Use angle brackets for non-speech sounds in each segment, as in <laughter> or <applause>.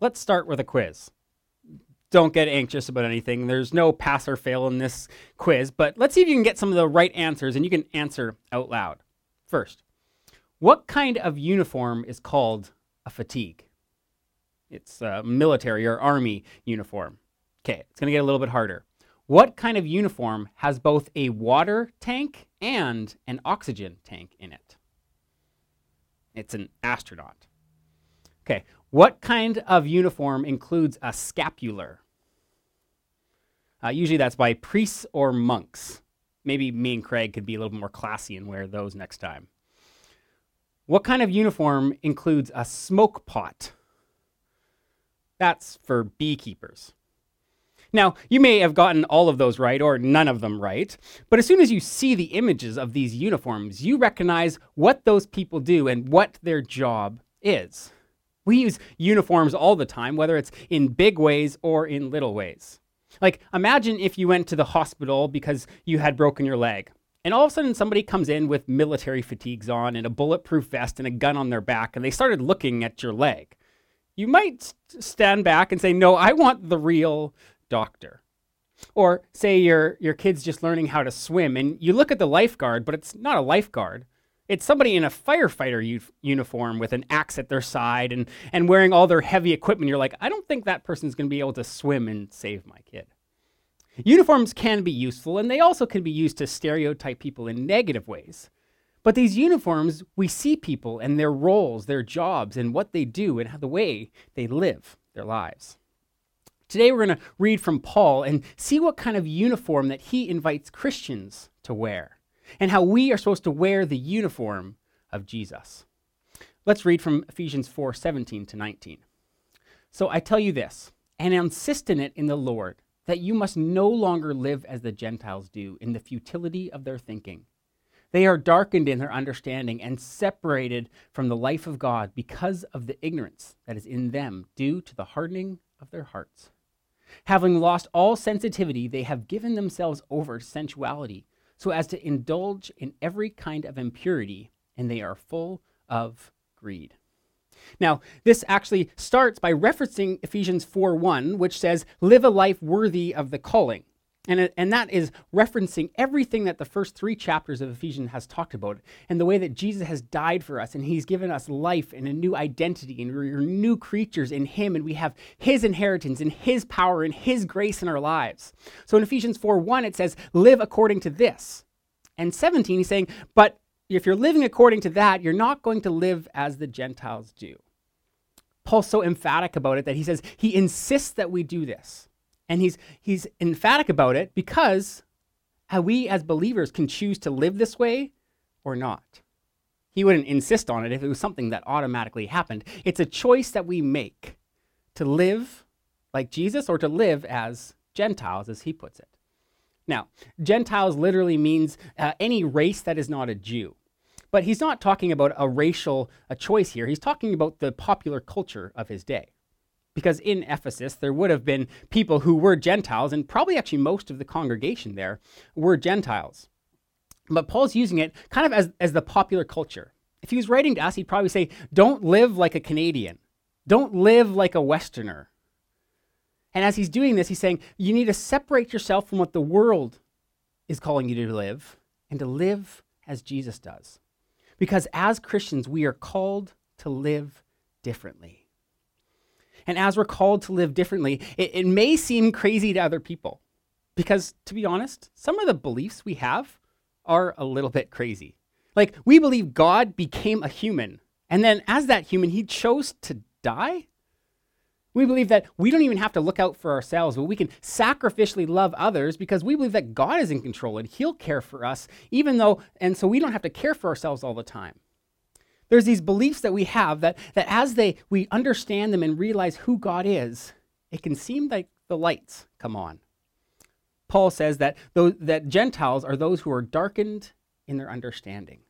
let's start with a quiz. Don't get anxious about anything. There's no pass or fail in this quiz, but let's see if you can get some of the right answers and you can answer out loud. First, what kind of uniform is called a fatigue? It's a military or army uniform. Okay, it's going to get a little bit harder. What kind of uniform has both a water tank and an oxygen tank in it? It's an astronaut. Okay, what kind of uniform includes a scapular? Uh, usually that's by priests or monks. Maybe me and Craig could be a little more classy and wear those next time. What kind of uniform includes a smoke pot? That's for beekeepers. Now, you may have gotten all of those right or none of them right, but as soon as you see the images of these uniforms, you recognize what those people do and what their job is. We use uniforms all the time, whether it's in big ways or in little ways. Like, imagine if you went to the hospital because you had broken your leg, and all of a sudden somebody comes in with military fatigues on and a bulletproof vest and a gun on their back, and they started looking at your leg. You might stand back and say, No, I want the real doctor. Or say your, your kid's just learning how to swim and you look at the lifeguard, but it's not a lifeguard. It's somebody in a firefighter u- uniform with an axe at their side and, and wearing all their heavy equipment. You're like, I don't think that person's going to be able to swim and save my kid. Uniforms can be useful, and they also can be used to stereotype people in negative ways. But these uniforms, we see people and their roles, their jobs, and what they do, and how the way they live their lives. Today, we're going to read from Paul and see what kind of uniform that he invites Christians to wear, and how we are supposed to wear the uniform of Jesus. Let's read from Ephesians 4 17 to 19. So I tell you this, and insist in it in the Lord, that you must no longer live as the Gentiles do, in the futility of their thinking. They are darkened in their understanding and separated from the life of God because of the ignorance that is in them due to the hardening of their hearts. Having lost all sensitivity, they have given themselves over to sensuality, so as to indulge in every kind of impurity, and they are full of greed. Now, this actually starts by referencing Ephesians 4:1, which says, "Live a life worthy of the calling." And, and that is referencing everything that the first three chapters of Ephesians has talked about and the way that Jesus has died for us and he's given us life and a new identity and we're new creatures in him and we have his inheritance and his power and his grace in our lives. So in Ephesians 4 1, it says, live according to this. And 17, he's saying, but if you're living according to that, you're not going to live as the Gentiles do. Paul's so emphatic about it that he says he insists that we do this. And he's, he's emphatic about it because we as believers can choose to live this way or not. He wouldn't insist on it if it was something that automatically happened. It's a choice that we make to live like Jesus or to live as Gentiles, as he puts it. Now, Gentiles literally means uh, any race that is not a Jew. But he's not talking about a racial a choice here. He's talking about the popular culture of his day because in Ephesus there would have been people who were Gentiles, and probably actually most of the congregation there were Gentiles. But Paul's using it kind of as, as the popular culture. If he was writing to us, he'd probably say, Don't live like a Canadian, don't live like a Westerner. And as he's doing this, he's saying, You need to separate yourself from what the world is calling you to live and to live as Jesus does. Because as Christians, we are called to live differently. And as we're called to live differently, it, it may seem crazy to other people. Because to be honest, some of the beliefs we have are a little bit crazy. Like, we believe God became a human, and then as that human, he chose to die. We believe that we don't even have to look out for ourselves, but we can sacrificially love others because we believe that God is in control and He'll care for us, even though, and so we don't have to care for ourselves all the time. There's these beliefs that we have that, that as they we understand them and realize who God is, it can seem like the lights come on. Paul says that, those, that Gentiles are those who are darkened in their understanding.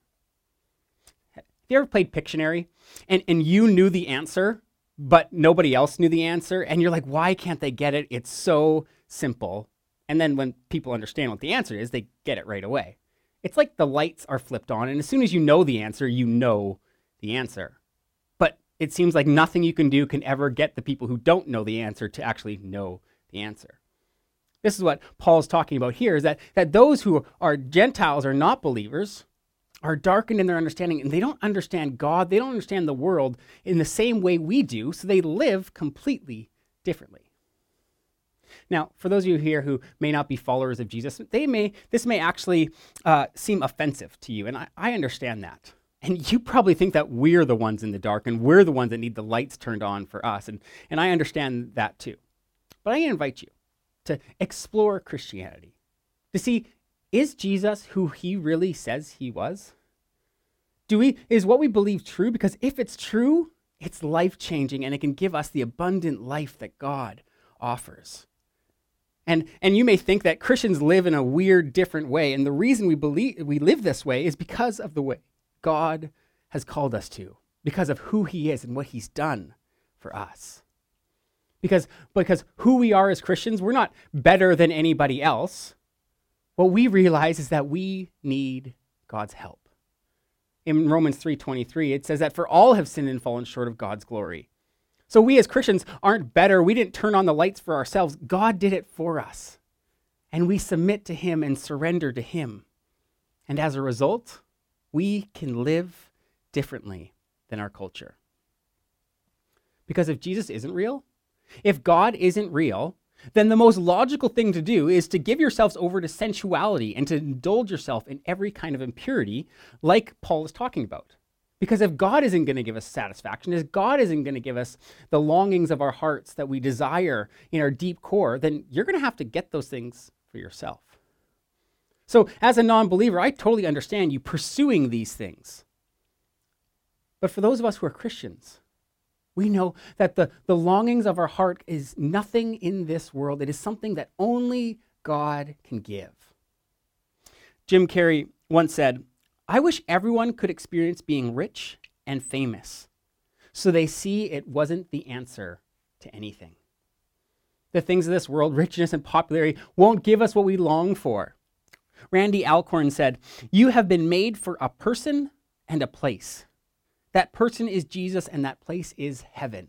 Have you ever played Pictionary and, and you knew the answer, but nobody else knew the answer? And you're like, why can't they get it? It's so simple. And then when people understand what the answer is, they get it right away. It's like the lights are flipped on, and as soon as you know the answer, you know the answer. But it seems like nothing you can do can ever get the people who don't know the answer to actually know the answer. This is what Paul is talking about here is that, that those who are Gentiles or not believers are darkened in their understanding and they don't understand God, they don't understand the world in the same way we do, so they live completely differently. Now, for those of you here who may not be followers of Jesus, they may this may actually uh, seem offensive to you, and I, I understand that. And you probably think that we're the ones in the dark and we're the ones that need the lights turned on for us, and, and I understand that too. But I invite you to explore Christianity, to see is Jesus who he really says he was? Do we is what we believe true? Because if it's true, it's life-changing and it can give us the abundant life that God offers. And, and you may think that Christians live in a weird, different way. And the reason we believe we live this way is because of the way God has called us to, because of who He is and what He's done for us. Because, because who we are as Christians, we're not better than anybody else. What we realize is that we need God's help. In Romans 3:23, it says that for all have sinned and fallen short of God's glory. So we as Christians aren't better. We didn't turn on the lights for ourselves. God did it for us. And we submit to him and surrender to him. And as a result, we can live differently than our culture. Because if Jesus isn't real, if God isn't real, then the most logical thing to do is to give yourselves over to sensuality and to indulge yourself in every kind of impurity, like Paul is talking about. Because if God isn't going to give us satisfaction, if God isn't going to give us the longings of our hearts that we desire in our deep core, then you're going to have to get those things for yourself. So, as a non believer, I totally understand you pursuing these things. But for those of us who are Christians, we know that the, the longings of our heart is nothing in this world. It is something that only God can give. Jim Carrey once said, I wish everyone could experience being rich and famous so they see it wasn't the answer to anything. The things of this world, richness and popularity, won't give us what we long for. Randy Alcorn said, You have been made for a person and a place. That person is Jesus, and that place is heaven.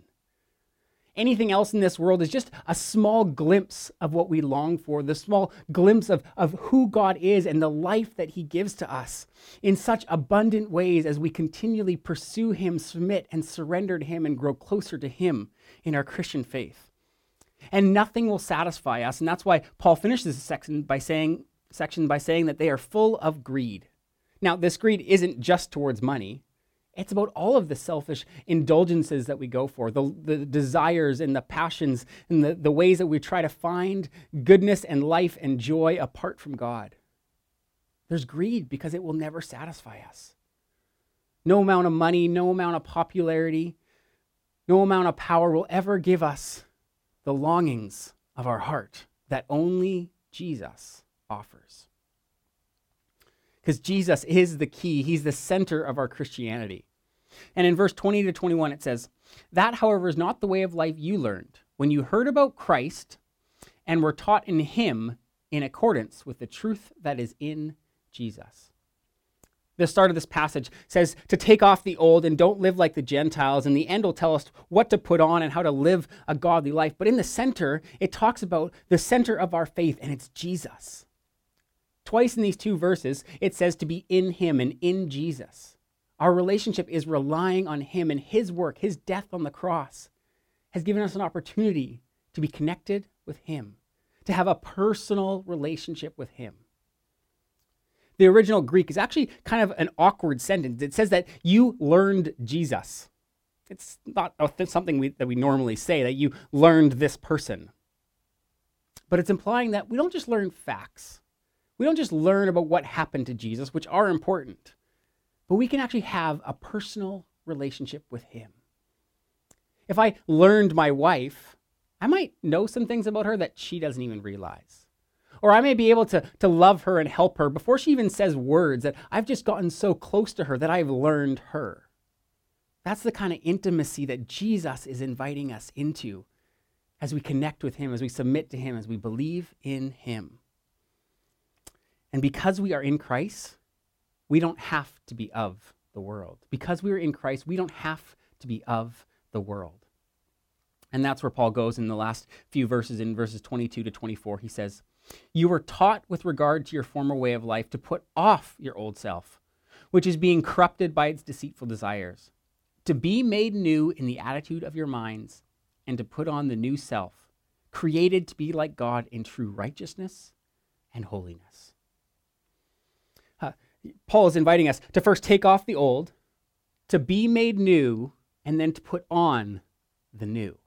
Anything else in this world is just a small glimpse of what we long for, the small glimpse of, of who God is and the life that He gives to us in such abundant ways as we continually pursue Him, submit, and surrender to Him and grow closer to Him in our Christian faith. And nothing will satisfy us. And that's why Paul finishes this section by saying, section by saying that they are full of greed. Now, this greed isn't just towards money. It's about all of the selfish indulgences that we go for, the, the desires and the passions and the, the ways that we try to find goodness and life and joy apart from God. There's greed because it will never satisfy us. No amount of money, no amount of popularity, no amount of power will ever give us the longings of our heart that only Jesus offers because Jesus is the key. He's the center of our Christianity. And in verse 20 to 21, it says, That, however, is not the way of life you learned when you heard about Christ and were taught in him in accordance with the truth that is in Jesus. The start of this passage says to take off the old and don't live like the Gentiles. And the end will tell us what to put on and how to live a godly life. But in the center, it talks about the center of our faith, and it's Jesus. Twice in these two verses, it says to be in Him and in Jesus. Our relationship is relying on Him and His work, His death on the cross has given us an opportunity to be connected with Him, to have a personal relationship with Him. The original Greek is actually kind of an awkward sentence. It says that you learned Jesus. It's not something we, that we normally say, that you learned this person. But it's implying that we don't just learn facts, we don't just learn about what happened to Jesus, which are important but we can actually have a personal relationship with Him. If I learned my wife, I might know some things about her that she doesn't even realize. Or I may be able to, to love her and help her before she even says words that I've just gotten so close to her that I've learned her. That's the kind of intimacy that Jesus is inviting us into as we connect with Him, as we submit to Him, as we believe in Him. And because we are in Christ, we don't have to be of the world. Because we are in Christ, we don't have to be of the world. And that's where Paul goes in the last few verses, in verses 22 to 24. He says, You were taught with regard to your former way of life to put off your old self, which is being corrupted by its deceitful desires, to be made new in the attitude of your minds, and to put on the new self, created to be like God in true righteousness and holiness. Paul is inviting us to first take off the old, to be made new, and then to put on the new.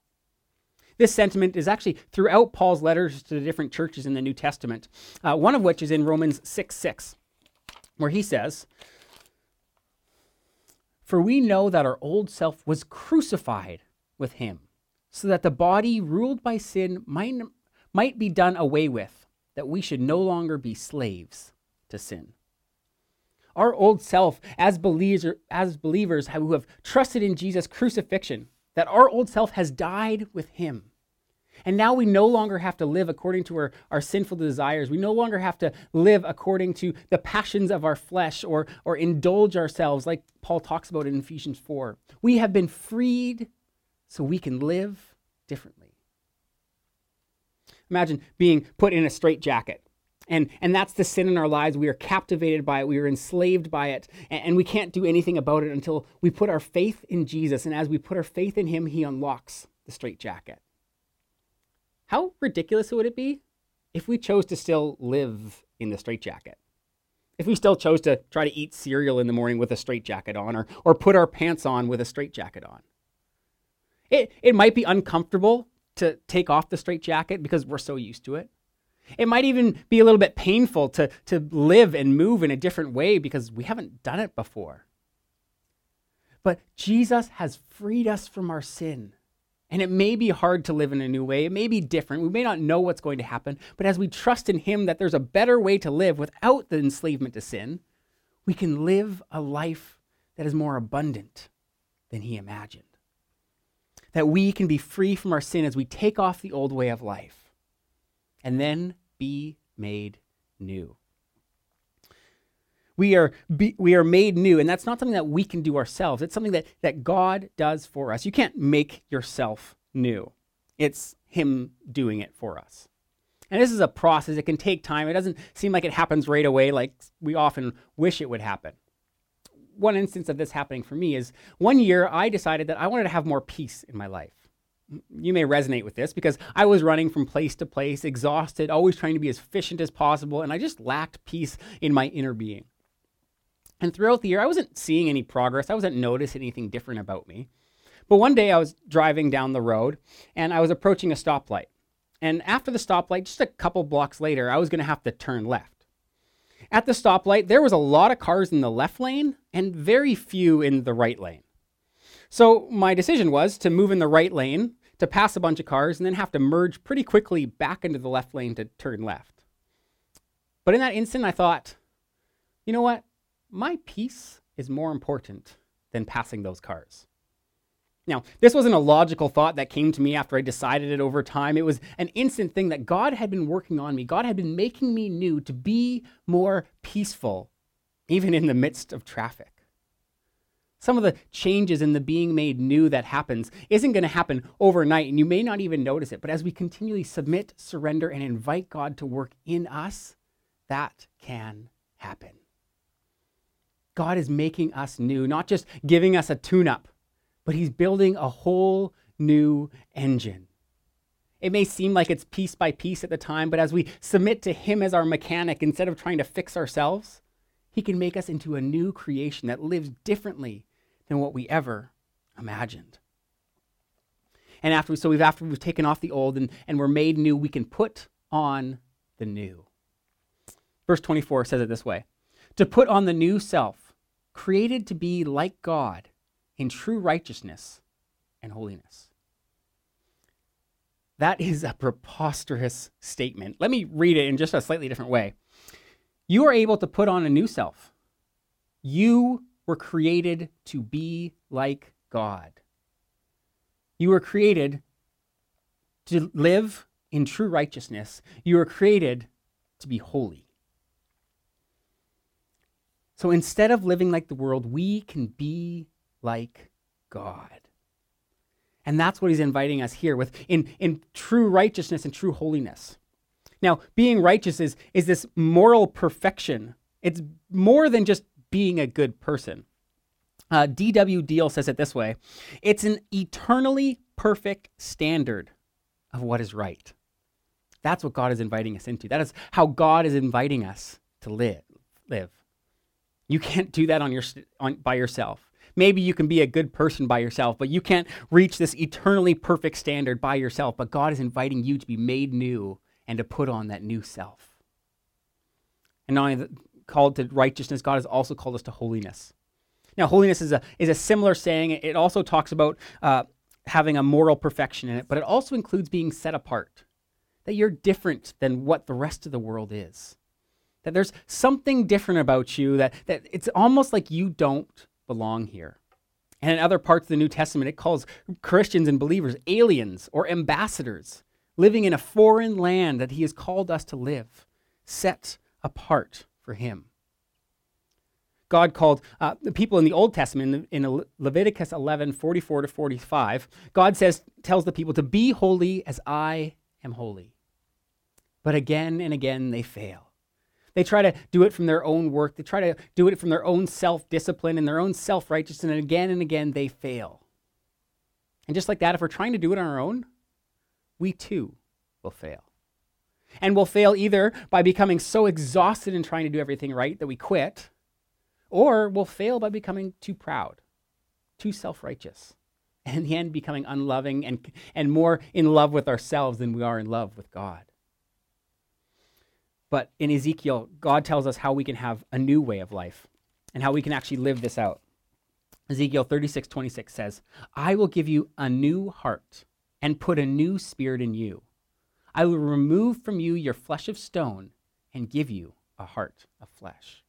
This sentiment is actually throughout Paul's letters to the different churches in the New Testament, uh, one of which is in Romans 6 6, where he says, For we know that our old self was crucified with him, so that the body ruled by sin might, might be done away with, that we should no longer be slaves to sin. Our old self, as believers, as believers who have trusted in Jesus' crucifixion, that our old self has died with him. And now we no longer have to live according to our, our sinful desires. We no longer have to live according to the passions of our flesh or, or indulge ourselves, like Paul talks about in Ephesians 4. We have been freed so we can live differently. Imagine being put in a straitjacket. And, and that's the sin in our lives. We are captivated by it. We are enslaved by it. And, we can't do anything about it until we put our faith in Jesus. And as we put our faith in Him, He unlocks the straitjacket. How ridiculous would it be if we chose to still live in the straitjacket? If we still chose to try to eat cereal in the morning with a straitjacket on or, or put our pants on with a straitjacket on? It, it might be uncomfortable to take off the straitjacket because we're so used to it. It might even be a little bit painful to, to live and move in a different way because we haven't done it before. But Jesus has freed us from our sin. And it may be hard to live in a new way. It may be different. We may not know what's going to happen. But as we trust in Him that there's a better way to live without the enslavement to sin, we can live a life that is more abundant than He imagined. That we can be free from our sin as we take off the old way of life and then be made new. We are, be, we are made new, and that's not something that we can do ourselves. It's something that, that God does for us. You can't make yourself new, it's Him doing it for us. And this is a process. It can take time. It doesn't seem like it happens right away like we often wish it would happen. One instance of this happening for me is one year I decided that I wanted to have more peace in my life you may resonate with this because I was running from place to place, exhausted, always trying to be as efficient as possible, and I just lacked peace in my inner being. And throughout the year, I wasn't seeing any progress. I wasn't noticing anything different about me. But one day I was driving down the road and I was approaching a stoplight. And after the stoplight, just a couple blocks later, I was going to have to turn left. At the stoplight, there was a lot of cars in the left lane and very few in the right lane. So my decision was to move in the right lane, to pass a bunch of cars, and then have to merge pretty quickly back into the left lane to turn left. But in that instant, I thought, you know what? My peace is more important than passing those cars. Now, this wasn't a logical thought that came to me after I decided it over time. It was an instant thing that God had been working on me. God had been making me new to be more peaceful, even in the midst of traffic. Some of the changes in the being made new that happens isn't going to happen overnight, and you may not even notice it. But as we continually submit, surrender, and invite God to work in us, that can happen. God is making us new, not just giving us a tune up, but He's building a whole new engine. It may seem like it's piece by piece at the time, but as we submit to Him as our mechanic instead of trying to fix ourselves, He can make us into a new creation that lives differently than what we ever imagined. And after so we've after we've taken off the old and, and we're made new, we can put on the new. Verse 24 says it this way to put on the new self, created to be like God in true righteousness and holiness. That is a preposterous statement. Let me read it in just a slightly different way. You are able to put on a new self. You were created to be like God. You were created to live in true righteousness. You were created to be holy. So instead of living like the world, we can be like God. And that's what he's inviting us here with in, in true righteousness and true holiness. Now, being righteous is, is this moral perfection. It's more than just being a good person. Uh, D.W. Deal says it this way it's an eternally perfect standard of what is right. That's what God is inviting us into. That is how God is inviting us to live. live. You can't do that on your, on, by yourself. Maybe you can be a good person by yourself, but you can't reach this eternally perfect standard by yourself. But God is inviting you to be made new and to put on that new self. And not only called to righteousness, God has also called us to holiness. Now, holiness is a, is a similar saying. It also talks about uh, having a moral perfection in it, but it also includes being set apart, that you're different than what the rest of the world is. That there's something different about you, that, that it's almost like you don't belong here. And in other parts of the New Testament, it calls Christians and believers aliens or ambassadors living in a foreign land that He has called us to live, set apart for Him. God called uh, the people in the Old Testament, in, in Leviticus 11 44 to 45, God says, tells the people to be holy as I am holy. But again and again, they fail. They try to do it from their own work. They try to do it from their own self discipline and their own self righteousness. And again and again, they fail. And just like that, if we're trying to do it on our own, we too will fail. And we'll fail either by becoming so exhausted in trying to do everything right that we quit, or we'll fail by becoming too proud, too self righteous, <laughs> and in the end, becoming unloving and, and more in love with ourselves than we are in love with God. But in Ezekiel, God tells us how we can have a new way of life and how we can actually live this out. Ezekiel 36, 26 says, I will give you a new heart and put a new spirit in you. I will remove from you your flesh of stone and give you a heart of flesh.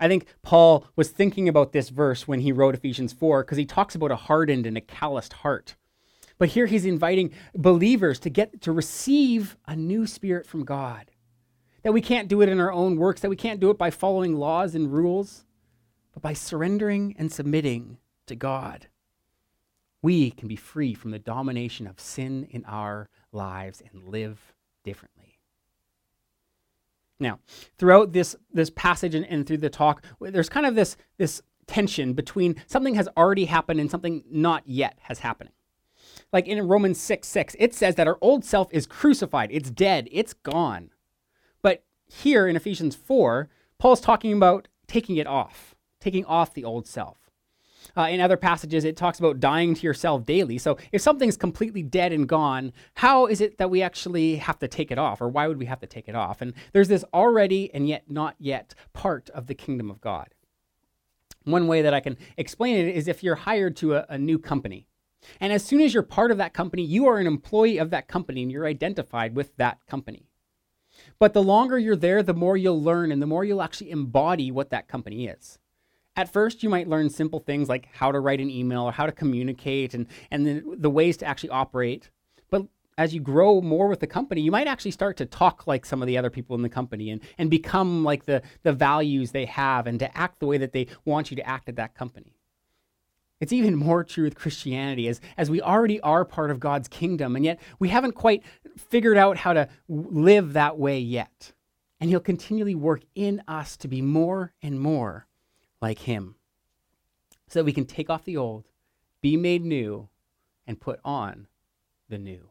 I think Paul was thinking about this verse when he wrote Ephesians 4 because he talks about a hardened and a calloused heart. But here he's inviting believers to get to receive a new spirit from God that we can't do it in our own works, that we can't do it by following laws and rules, but by surrendering and submitting to God. We can be free from the domination of sin in our lives and live differently. Now, throughout this, this passage and, and through the talk, there's kind of this, this tension between something has already happened and something not yet has happened. Like in Romans 6 6, it says that our old self is crucified, it's dead, it's gone But here in Ephesians 4, Paul's talking about taking it off, taking off the old self. Uh, in other passages, it talks about dying to yourself daily. So if something's completely dead and gone, how is it that we actually have to take it off? Or why would we have to take it off? And there's this already and yet not yet part of the kingdom of God. One way that I can explain it is if you're hired to a, a new company. And as soon as you're part of that company, you are an employee of that company and you're identified with that company. But the longer you're there, the more you'll learn and the more you'll actually embody what that company is. At first, you might learn simple things like how to write an email or how to communicate and, and the, the ways to actually operate. But as you grow more with the company, you might actually start to talk like some of the other people in the company and, and become like the, the values they have and to act the way that they want you to act at that company. It's even more true with Christianity, as, as we already are part of God's kingdom, and yet we haven't quite figured out how to live that way yet. And He'll continually work in us to be more and more like Him, so that we can take off the old, be made new, and put on the new.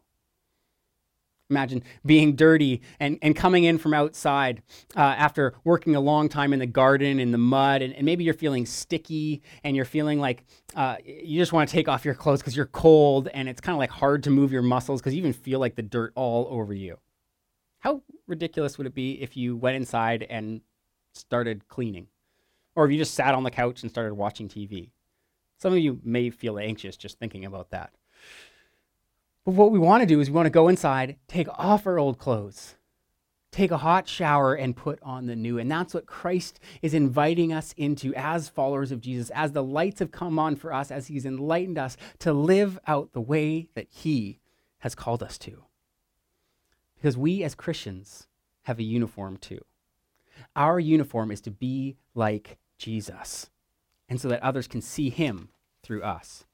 Imagine being dirty and, and coming in from outside uh, after working a long time in the garden, in the mud, and, and maybe you're feeling sticky and you're feeling like uh, you just want to take off your clothes because you're cold and it's kind of like hard to move your muscles because you even feel like the dirt all over you. How ridiculous would it be if you went inside and started cleaning? Or if you just sat on the couch and started watching TV? Some of you may feel anxious just thinking about that. But what we want to do is we want to go inside, take off our old clothes, take a hot shower, and put on the new. And that's what Christ is inviting us into as followers of Jesus, as the lights have come on for us, as He's enlightened us to live out the way that He has called us to. Because we as Christians have a uniform too. Our uniform is to be like Jesus, and so that others can see Him through us.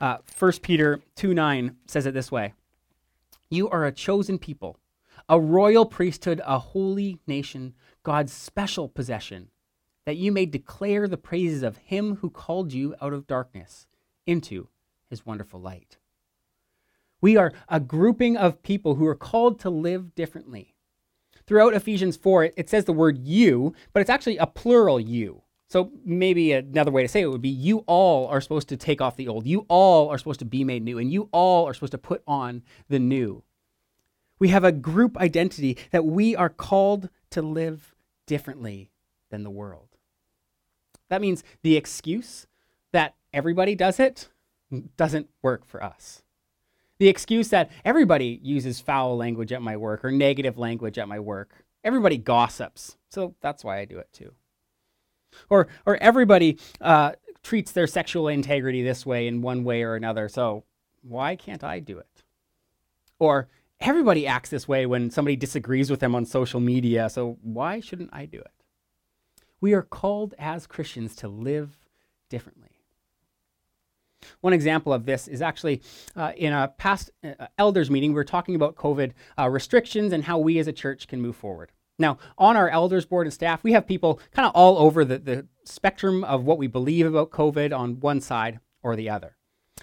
Uh, 1 Peter 2 9 says it this way You are a chosen people, a royal priesthood, a holy nation, God's special possession, that you may declare the praises of him who called you out of darkness into his wonderful light. We are a grouping of people who are called to live differently. Throughout Ephesians 4, it says the word you, but it's actually a plural you. So maybe another way to say it would be you all are supposed to take off the old. You all are supposed to be made new, and you all are supposed to put on the new. We have a group identity that we are called to live differently than the world. That means the excuse that everybody does it doesn't work for us. The excuse that everybody uses foul language at my work or negative language at my work. Everybody gossips. So that's why I do it too. Or, or everybody uh, treats their sexual integrity this way in one way or another. So why can't I do it? Or everybody acts this way when somebody disagrees with them on social media. So why shouldn't I do it? We are called as Christians to live differently. One example of this is actually uh, in a past uh, elders meeting, we were talking about COVID uh, restrictions and how we as a church can move forward. Now, on our elders board and staff, we have people kind of all over the, the spectrum of what we believe about COVID on one side or the other.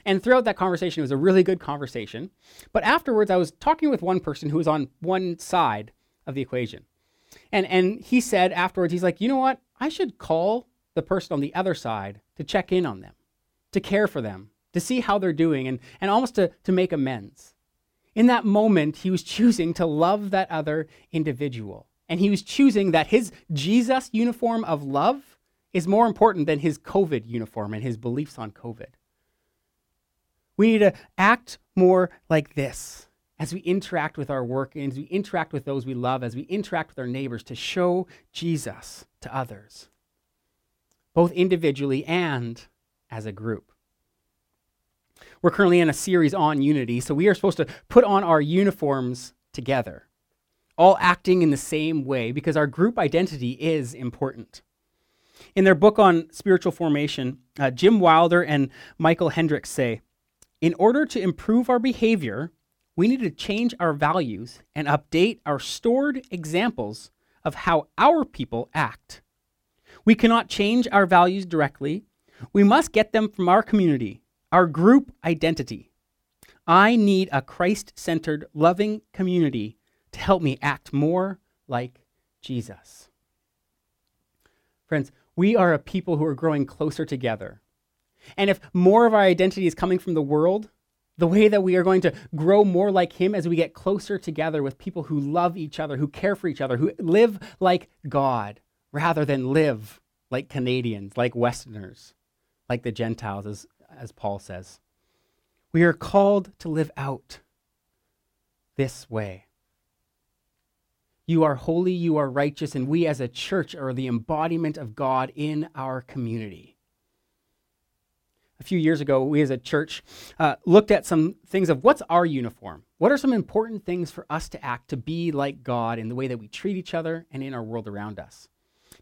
And throughout that conversation, it was a really good conversation. But afterwards, I was talking with one person who was on one side of the equation. And, and he said afterwards, he's like, you know what? I should call the person on the other side to check in on them, to care for them, to see how they're doing, and, and almost to, to make amends. In that moment, he was choosing to love that other individual. And he was choosing that his Jesus uniform of love is more important than his COVID uniform and his beliefs on COVID. We need to act more like this as we interact with our work, as we interact with those we love, as we interact with our neighbors to show Jesus to others, both individually and as a group. We're currently in a series on unity, so we are supposed to put on our uniforms together, all acting in the same way because our group identity is important. In their book on spiritual formation, uh, Jim Wilder and Michael Hendricks say, in order to improve our behavior, we need to change our values and update our stored examples of how our people act. We cannot change our values directly. We must get them from our community, our group identity. I need a Christ centered, loving community to help me act more like Jesus. Friends, we are a people who are growing closer together and if more of our identity is coming from the world, the way that we are going to grow more like Him as we get closer together with people who love each other, who care for each other, who live like God, rather than live like Canadians, like Westerners, like the Gentiles, as, as Paul says. We are called to live out this way. You are holy, you are righteous, and we as a church are the embodiment of God in our community a few years ago, we as a church uh, looked at some things of what's our uniform? What are some important things for us to act to be like God in the way that we treat each other and in our world around us?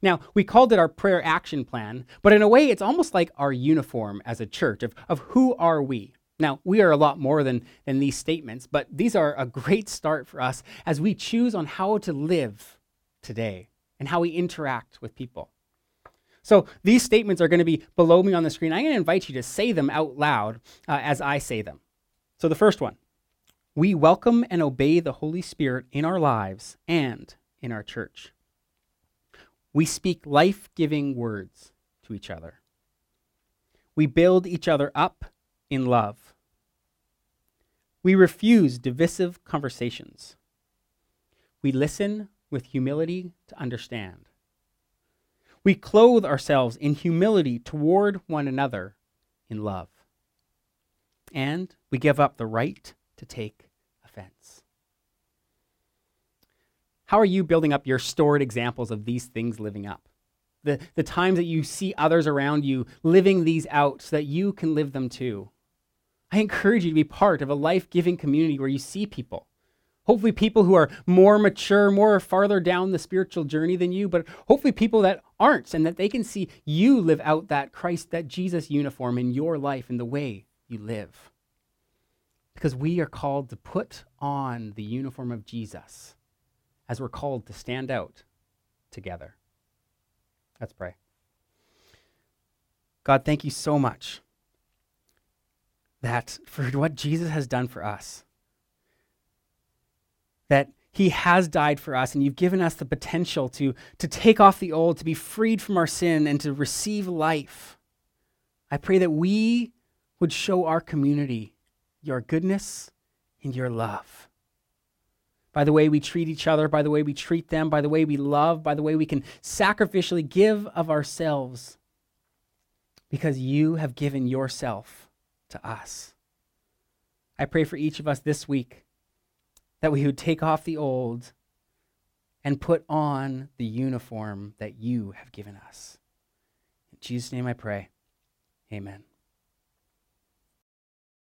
Now, we called it our prayer action plan, but in a way, it's almost like our uniform as a church of, of who are we? Now, we are a lot more than, than these statements, but these are a great start for us as we choose on how to live today and how we interact with people. So these statements are going to be below me on the screen. I'm going to invite you to say them out loud uh, as I say them. So the first one we welcome and obey the Holy Spirit in our lives and in our church. We speak life giving words to each other. We build each other up in love. We refuse divisive conversations. We listen with humility to understand. We clothe ourselves in humility toward one another in love. And we give up the right to take offense. How are you building up your stored examples of these things living up? The, the times that you see others around you living these out so that you can live them too. I encourage you to be part of a life giving community where you see people Hopefully, people who are more mature, more farther down the spiritual journey than you, but hopefully, people that aren't, and that they can see you live out that Christ, that Jesus uniform in your life in the way you live. Because we are called to put on the uniform of Jesus as we're called to stand out together. Let's pray. God, thank you so much that for what Jesus has done for us, that he has died for us, and you've given us the potential to, to take off the old, to be freed from our sin, and to receive life. I pray that we would show our community your goodness and your love. By the way we treat each other, by the way we treat them, by the way we love, by the way we can sacrificially give of ourselves, because you have given yourself to us. I pray for each of us this week that we would take off the old and put on the uniform that you have given us. In Jesus' name I pray. Amen.